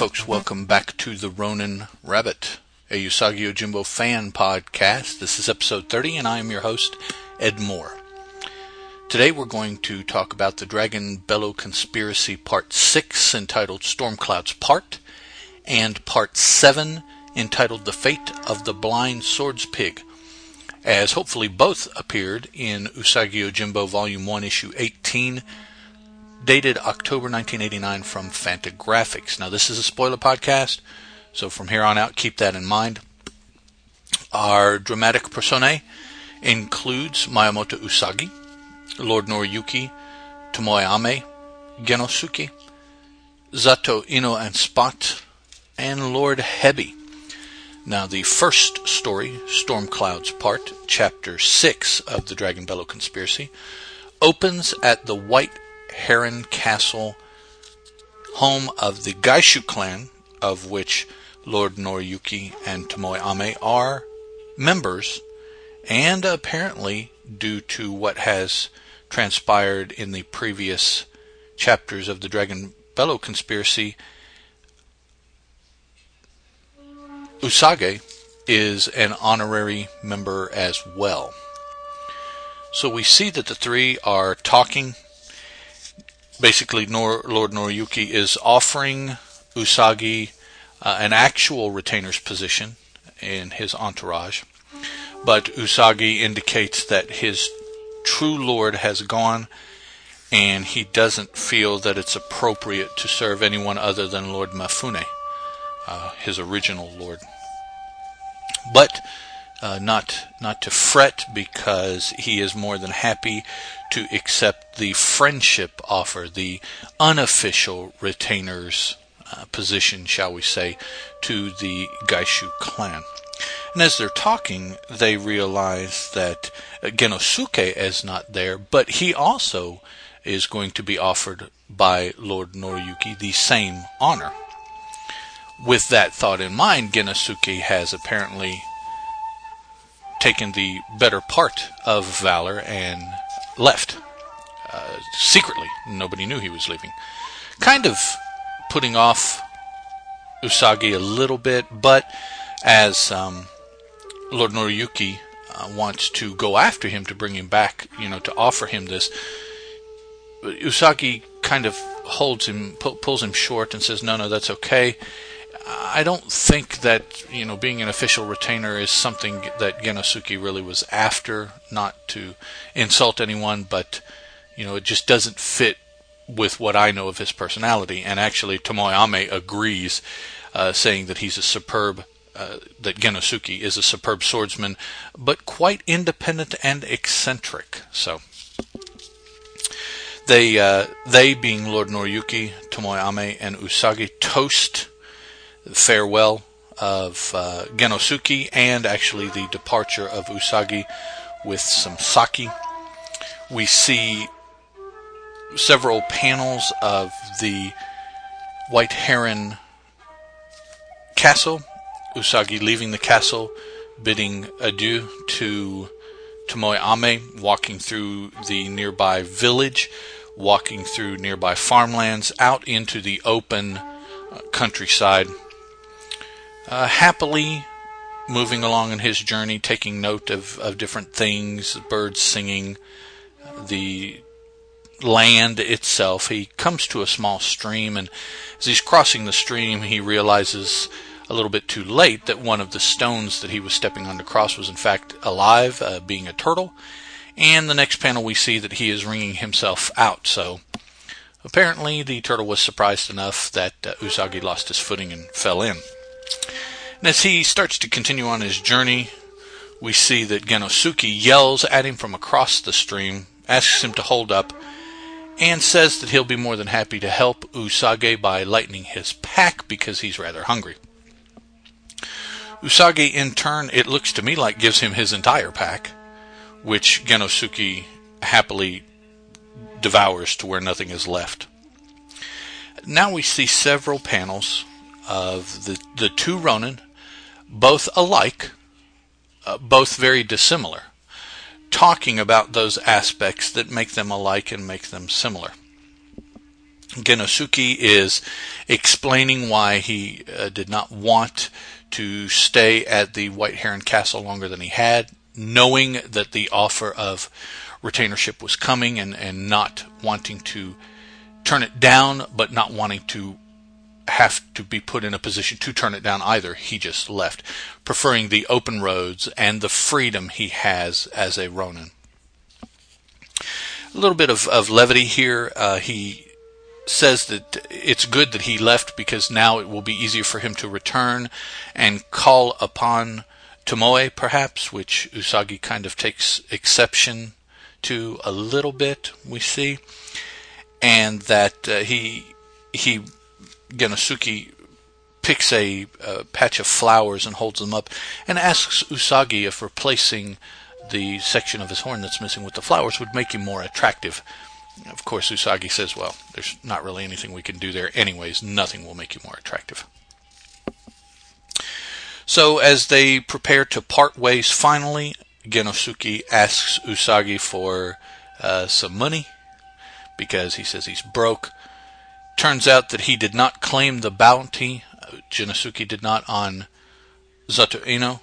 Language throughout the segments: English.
Folks. Welcome back to the Ronin Rabbit, a Usagi Yojimbo fan podcast. This is episode 30, and I am your host, Ed Moore. Today we're going to talk about the Dragon Bellow Conspiracy Part 6, entitled Storm Clouds Part, and Part 7, entitled The Fate of the Blind Swords Pig, as hopefully both appeared in Usagi Yojimbo Volume 1, Issue 18, dated October 1989 from Fantagraphics. Now, this is a spoiler podcast, so from here on out, keep that in mind. Our dramatic personae includes Miyamoto Usagi, Lord Noriyuki, Tomoe Ame, Gennosuke, Zato Ino and Spot, and Lord Hebi. Now, the first story, Storm Clouds Part, Chapter 6 of the Dragon Bellow Conspiracy, opens at the White Heron Castle, home of the Gaishu clan, of which Lord Noriyuki and Tomoe Ame are members, and apparently, due to what has transpired in the previous chapters of the Dragon Bellow conspiracy, Usagi is an honorary member as well. So we see that the three are talking basically Nor- Lord Noriyuki is offering Usagi uh, an actual retainer's position in his entourage, but Usagi indicates that his true lord has gone and he doesn't feel that it's appropriate to serve anyone other than Lord Mifune, uh, his original lord. But uh, not not to fret because he is more than happy to accept the friendship offer, the unofficial retainer's uh, position, shall we say, to the Gaishu clan. And as they're talking, they realize that Gennosuke is not there, but he also is going to be offered by Lord Noriyuki the same honor. With that thought in mind, Gennosuke has apparently taken the better part of valor and left uh, secretly. Nobody knew he was leaving. Kind of putting off Usagi a little bit, but as um, Lord Noriyuki uh, wants to go after him to bring him back, you know, to offer him this, Usagi kind of holds him, pu- pulls him short, and says, "No, no, that's okay." I don't think that you know being an official retainer is something that Gennosuke really was after. Not to insult anyone, but you know it just doesn't fit with what I know of his personality. And actually, Tomoe Ame agrees, uh, saying that he's a superb. Uh, that Gennosuke is a superb swordsman, but quite independent and eccentric. So they, uh, they being Lord Noriyuki, Tomoe Ame, and Usagi, toast farewell of uh, Gennosuke and actually the departure of Usagi with some sake. We see several panels of the White Heron castle. Usagi leaving the castle, bidding adieu to Tomoe Ame, walking through the nearby village, walking through nearby farmlands, out into the open countryside uh, happily moving along in his journey, taking note of, of different things, birds singing, the land itself. He comes to a small stream, and as he's crossing the stream, he realizes a little bit too late that one of the stones that he was stepping on to cross was in fact alive, uh, being a turtle. And the next panel, we see that he is wringing himself out. So apparently, the turtle was surprised enough that uh, Usagi lost his footing and fell in. And as he starts to continue on his journey, we see that Gennosuke yells at him from across the stream, asks him to hold up, and says that he'll be more than happy to help Usagi by lightening his pack because he's rather hungry. Usagi, in turn, it looks to me like gives him his entire pack, which Gennosuke happily devours to where nothing is left. Now we see several panels of the, the two Ronin, both alike, uh, both very dissimilar, talking about those aspects that make them alike and make them similar. Gennosuke is explaining why he uh, did not want to stay at the White Heron Castle longer than he had, knowing that the offer of retainership was coming and, and not wanting to turn it down, but not wanting to have to be put in a position to turn it down either. He just left, preferring the open roads and the freedom he has as a Ronin. A little bit of, of levity here. Uh, he says that it's good that he left because now it will be easier for him to return and call upon Tomoe, perhaps, which Usagi kind of takes exception to a little bit, we see, and that uh, he he Gennosuke picks a, a, patch of flowers and holds them up and asks Usagi if replacing the section of his horn that's missing with the flowers would make him more attractive. Of course, Usagi says, well, there's not really anything we can do there anyways. Nothing will make you more attractive. So as they prepare to part ways finally, Gennosuke asks Usagi for uh, some money because he says he's broke. Turns out that he did not claim the bounty, Gennosuke did not, on Zato Ino,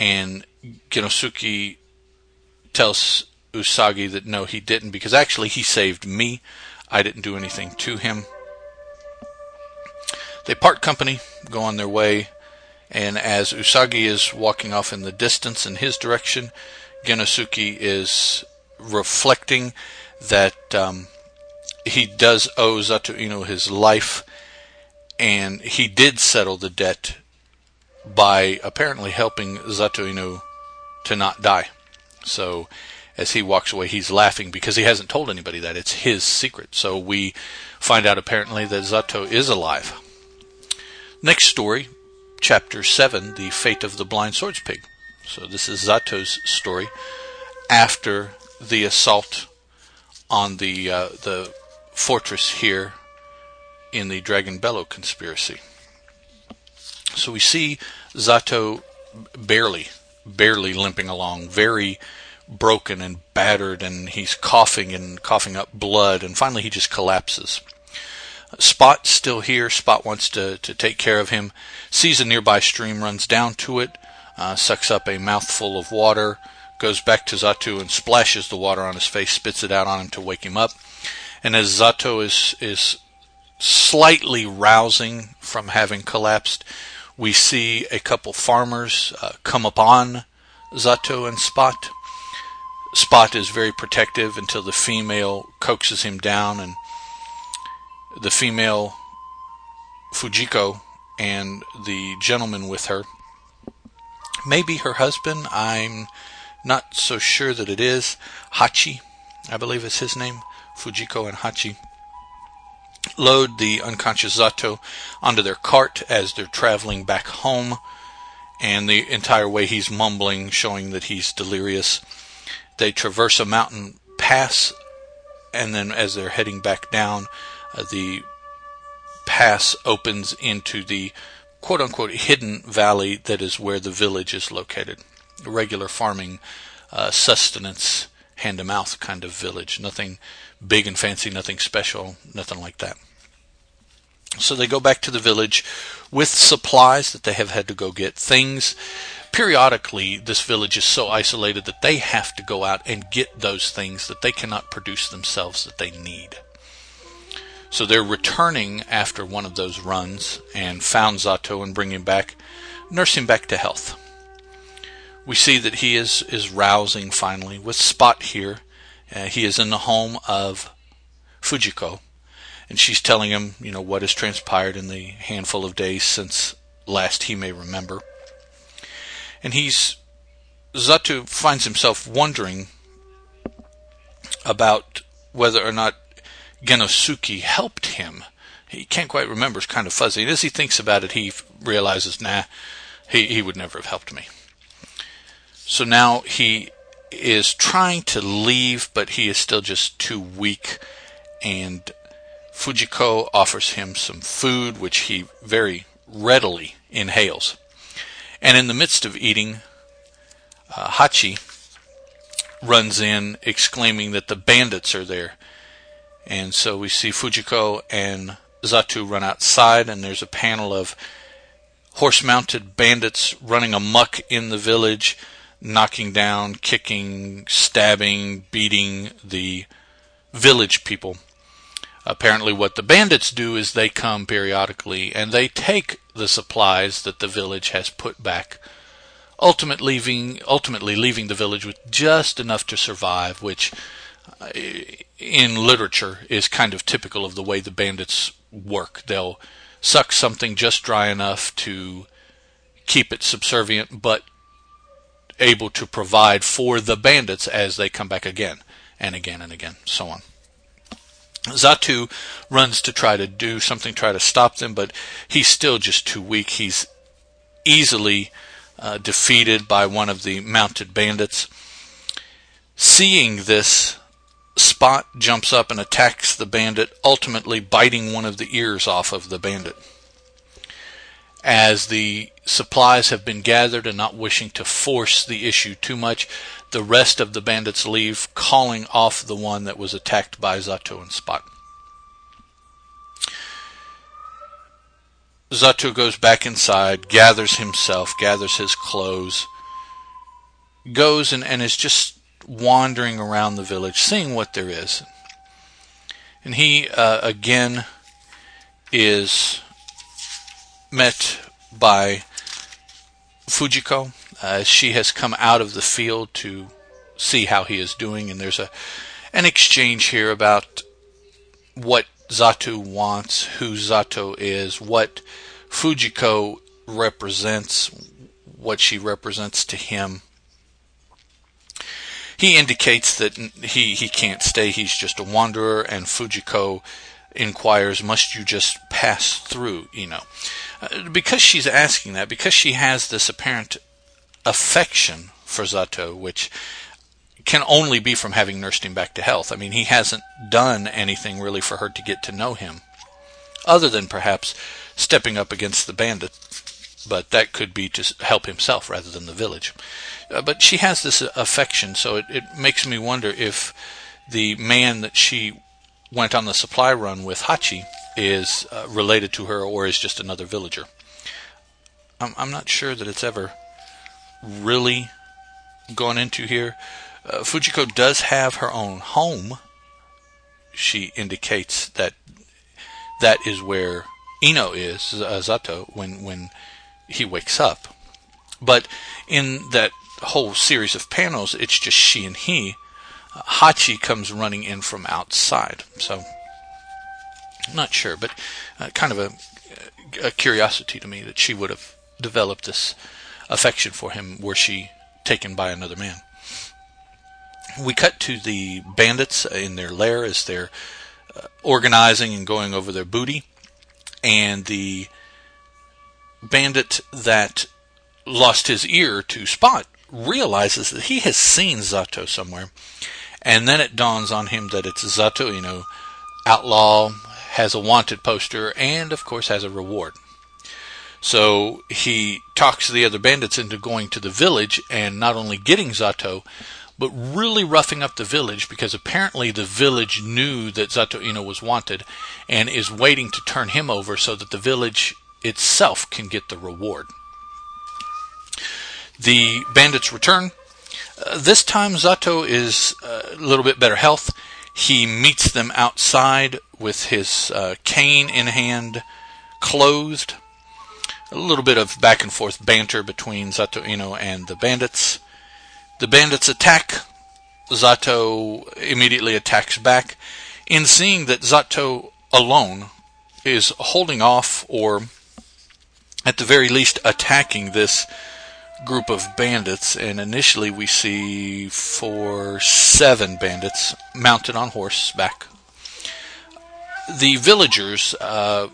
and Gennosuke tells Usagi that no, he didn't, because actually he saved me. I didn't do anything to him. They part company, go on their way, and as Usagi is walking off in the distance in his direction, Gennosuke is reflecting that um, he does owe Zato Ino his life, and he did settle the debt by apparently helping Zato Ino to not die. So as he walks away, he's laughing because he hasn't told anybody that. It's his secret. So we find out apparently that Zato is alive. Next story chapter 7, The Fate of the Blind Swords Pig. So this is Zato's story after the assault on the uh, the fortress here in the Dragon Bellow conspiracy. So we see Zato barely, barely limping along, very broken and battered, and he's coughing and coughing up blood, and finally he just collapses. Spot still here. Spot wants to, to take care of him. Sees a nearby stream, runs down to it, uh, sucks up a mouthful of water, goes back to Zato and splashes the water on his face, spits it out on him to wake him up. And as Zato is is slightly rousing from having collapsed, we see a couple farmers uh, come upon Zato and Spot. Spot is very protective until the female coaxes him down and the female Fujiko and the gentleman with her. Maybe her husband, I'm not so sure that it is. Hachi, I believe is his name. Fujiko and Hachi load the unconscious Zato onto their cart as they're traveling back home, and the entire way he's mumbling, showing that he's delirious. They traverse a mountain pass, and then as they're heading back down, uh, the pass opens into the quote unquote hidden valley that is where the village is located. Regular farming, uh, sustenance, hand to mouth kind of village. Nothing big and fancy, nothing special, nothing like that. So they go back to the village with supplies that they have had to go get. Things periodically, this village is so isolated that they have to go out and get those things that they cannot produce themselves that they need. So they're returning after one of those runs and found Zato and bring him back, nurse him back to health. We see that he is, is rousing finally with Spot here. Uh, he is in the home of Fujiko, and she's telling him, you know, what has transpired in the handful of days since last he may remember. And he's Zato finds himself wondering about whether or not Gennosuke helped him. He can't quite remember, it's kind of fuzzy. And as he thinks about it, he realizes, nah, he, he would never have helped me. So now he is trying to leave, but he is still just too weak. And Fujiko offers him some food, which he very readily inhales. And in the midst of eating, uh, Hachi runs in exclaiming that the bandits are there And so we see Fujiko and Zato run outside, and there's a panel of horse mounted bandits running amuck in the village, knocking down, kicking, stabbing, beating the village people. Apparently, what the bandits do is they come periodically and they take the supplies that the village has put back, ultimately leaving, ultimately leaving the village with just enough to survive, which uh, in literature is kind of typical of the way the bandits work. They'll suck something just dry enough to keep it subservient, but able to provide for the bandits as they come back again and again and again, so on. Zato runs to try to do something, try to stop them, but he's still just too weak. He's easily uh, defeated by one of the mounted bandits. Seeing this, Spot jumps up and attacks the bandit, ultimately biting one of the ears off of the bandit. As the supplies have been gathered and not wishing to force the issue too much, the rest of the bandits leave, calling off the one that was attacked by Zato and Spot. Zato goes back inside, gathers himself, gathers his clothes, goes and, and is just wandering around the village, seeing what there is. And he, uh, again, is met by Fujiko, uh, she has come out of the field to see how he is doing, and there's a an exchange here about what Zato wants, who Zato is, what Fujiko represents, what she represents to him. He indicates that he, he can't stay, he's just a wanderer, and Fujiko inquires, Must you just pass through, you know? Because she's asking that, because she has this apparent affection for Zato, which can only be from having nursed him back to health. I mean, he hasn't done anything really for her to get to know him, other than perhaps stepping up against the bandit, but that could be to help himself rather than the village. Uh, but she has this affection, so it, it makes me wonder if the man that she went on the supply run with, Hachi, is uh, related to her or is just another villager. I'm, I'm not sure that it's ever really gone into here. Uh, Fujiko does have her own home. She indicates that that is where Ino is, uh, Zato, when, when he wakes up. But in that whole series of panels, it's just she and he. Uh, Hachi comes running in from outside. So, Not sure, but uh, kind of a, a curiosity to me that she would have developed this affection for him were she taken by another man. We cut to the bandits in their lair as they're uh, organizing and going over their booty, and the bandit that lost his ear to Spot realizes that he has seen Zato somewhere, and then it dawns on him that it's Zato, you know, outlaw, has a wanted poster, and of course has a reward. So he talks the other bandits into going to the village and not only getting Zato, but really roughing up the village because apparently the village knew that Zato Ino was wanted and is waiting to turn him over so that the village itself can get the reward. The bandits return. Uh, this time Zato is uh, a little bit better health. He meets them outside with his uh, cane in hand, clothed a little bit of back and forth banter between Zato Ino and the bandits. The bandits attack. Zato immediately attacks back. In seeing that Zato alone is holding off or at the very least attacking this group of bandits and initially we see four seven bandits mounted on horseback the villagers uh,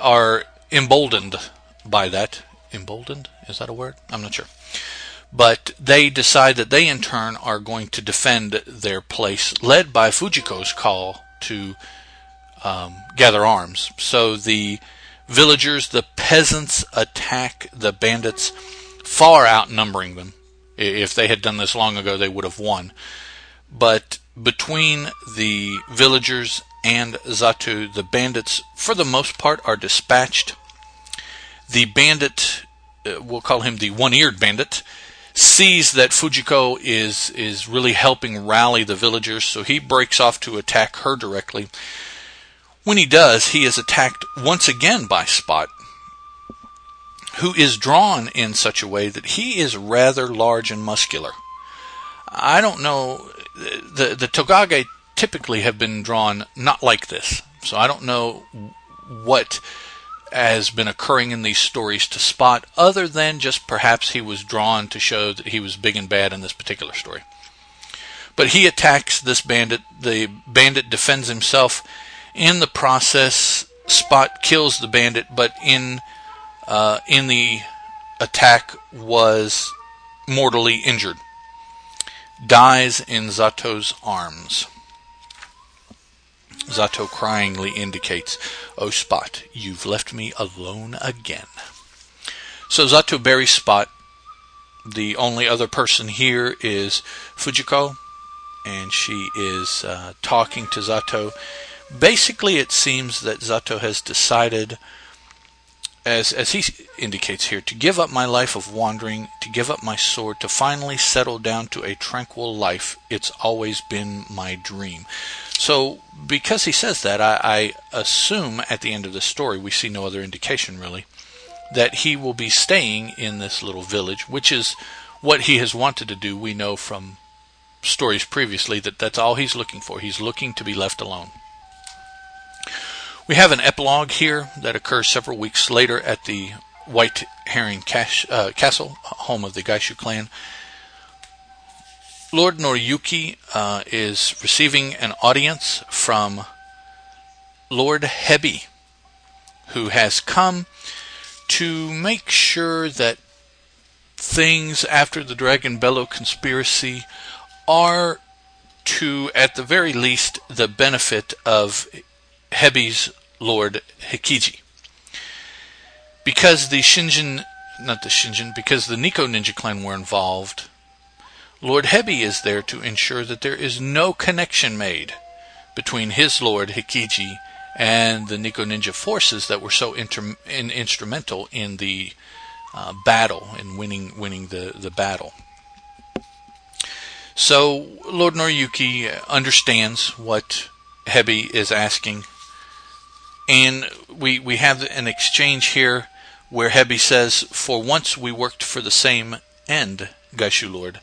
are emboldened by that. Emboldened? Is that a word? I'm not sure. But they decide that they, in turn, are going to defend their place, led by Fujiko's call to um, gather arms. So the villagers, the peasants, attack the bandits, far outnumbering them. If they had done this long ago, they would have won. But between the villagers and Zato, the bandits, for the most part, are dispatched. The bandit, uh, we'll call him the one-eared bandit, sees that Fujiko is is really helping rally the villagers, so he breaks off to attack her directly. When he does, he is attacked once again by Spot, who is drawn in such a way that he is rather large and muscular. I don't know the the Tokage typically have been drawn not like this, so I don't know what has been occurring in these stories to Spot, other than just perhaps he was drawn to show that he was big and bad in this particular story. But he attacks this bandit. The bandit defends himself. In the process, Spot kills the bandit, but in uh, in the attack was mortally injured. Dies in Zato's arms. Zato cryingly indicates, Oh Spot, you've left me alone again. So Zato buries Spot. The only other person here is Fujiko, and she is uh, talking to Zato. Basically, it seems that Zato has decided as as he indicates here, to give up my life of wandering, to give up my sword, to finally settle down to a tranquil life. It's always been my dream. So, because he says that, I, I assume at the end of the story, we see no other indication really, that he will be staying in this little village, which is what he has wanted to do. We know from stories previously that that's all he's looking for. He's looking to be left alone. We have an epilogue here that occurs several weeks later at the White Heron Cash, uh, Castle, home of the Gaishu clan. Lord Noriyuki uh, is receiving an audience from Lord Hebi, who has come to make sure that things after the Dragon Bellow conspiracy are to, at the very least, the benefit of Hebi's Lord Hikiji. Because the Shinjin, not the Shinjin, because the Neko Ninja Clan were involved, Lord Hebi is there to ensure that there is no connection made between his Lord Hikiji and the Neko Ninja forces that were so inter- in, instrumental in the uh, battle in winning winning the, the battle. So Lord Noriyuki understands what Hebi is asking and we we have an exchange here where Hebi says, "For once we worked for the same end, Gaishu Lord."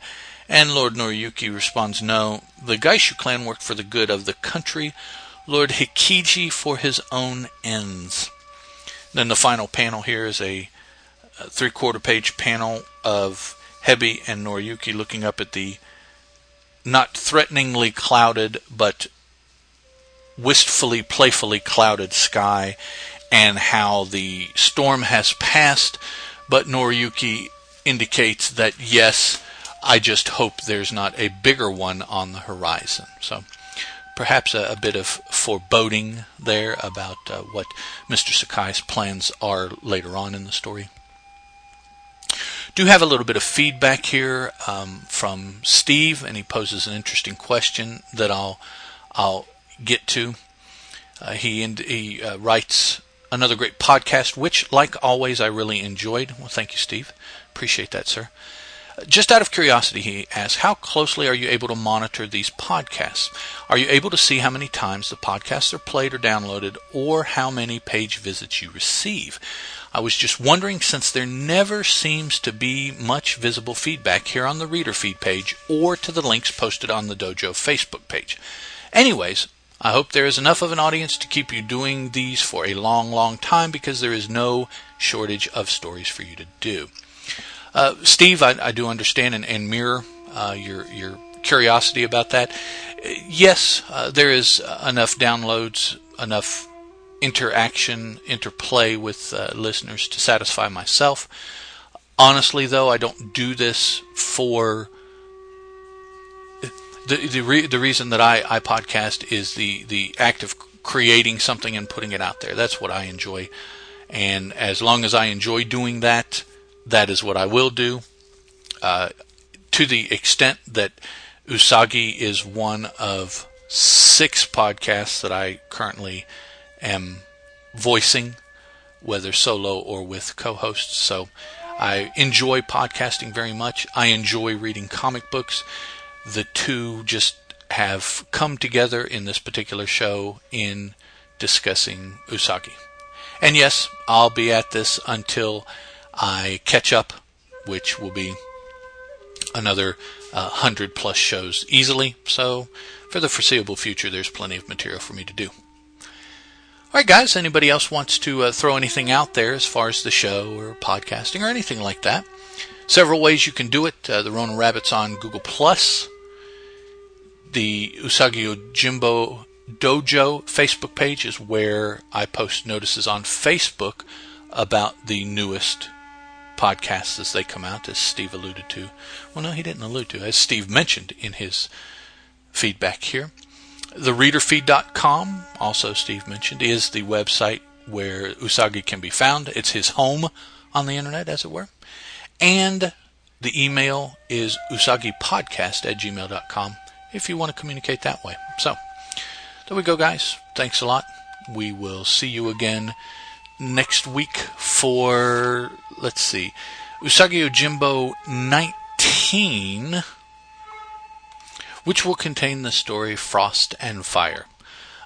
And Lord Noriyuki responds, "No, the Gaishu clan worked for the good of the country, Lord Hikiji for his own ends." Then the final panel here is a, a three-quarter page panel of Hebi and Noriyuki looking up at the not threateningly clouded but wistfully, playfully clouded sky and how the storm has passed, but Noriyuki indicates that yes, I just hope there's not a bigger one on the horizon. So perhaps a, a bit of foreboding there about uh, what Mr. Sakai's plans are later on in the story. Do have a little bit of feedback here um, from Steve, and he poses an interesting question that I'll I'll get to. Uh, he he uh, writes another great podcast, which, like always, I really enjoyed. Well, thank you, Steve. Appreciate that, sir. Just out of curiosity, he asks, how closely are you able to monitor these podcasts? Are you able to see how many times the podcasts are played or downloaded, or how many page visits you receive? I was just wondering since there never seems to be much visible feedback here on the reader feed page or to the links posted on the Dojo Facebook page. Anyways, I hope there is enough of an audience to keep you doing these for a long, long time because there is no shortage of stories for you to do. Uh, Steve, I, I, do understand and, and mirror uh, your your curiosity about that. Yes, uh, there is enough downloads, enough interaction, interplay with uh, listeners to satisfy myself. Honestly, though, I don't do this for the the, re- the reason that I, I podcast is the the act of creating something and putting it out there. That's what I enjoy, and as long as I enjoy doing that, that is what I will do. Uh, to the extent that Usagi is one of six podcasts that I currently am voicing, whether solo or with co hosts. So I enjoy podcasting very much. I enjoy reading comic books. The two just have come together in this particular show in discussing Usagi. And yes, I'll be at this until I catch up, which will be another uh, hundred plus shows easily. So for the foreseeable future, there's plenty of material for me to do. All right, guys. Anybody else wants to uh, throw anything out there as far as the show or podcasting or anything like that? Several ways you can do it. Uh, the Ronin Rabbits on Google Plus, the Usagi Yojimbo Dojo Facebook page is where I post notices on Facebook about the newest podcasts as they come out, as Steve alluded to. Well, no, he didn't allude to, as Steve mentioned in his feedback here. The readerfeed.com, also Steve mentioned, is the website where Usagi can be found. It's his home on the internet, as it were. And the email is usagipodcast at gmail.com if you want to communicate that way. So, there we go, guys. Thanks a lot. We will see you again next week for, let's see, Usagi Yojimbo 19, which will contain the story Frost and Fire.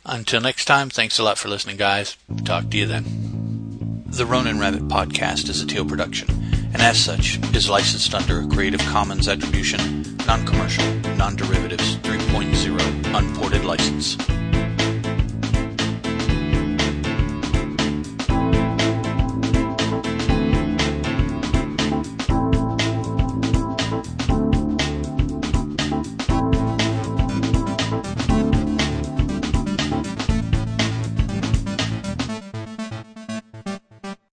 Until next time, thanks a lot for listening, guys. Talk to you then. The Ronin Rabbit podcast is a Teal production, and as such, is licensed under a Creative Commons Attribution, Non Commercial, Non Derivatives 3.0 Unported License.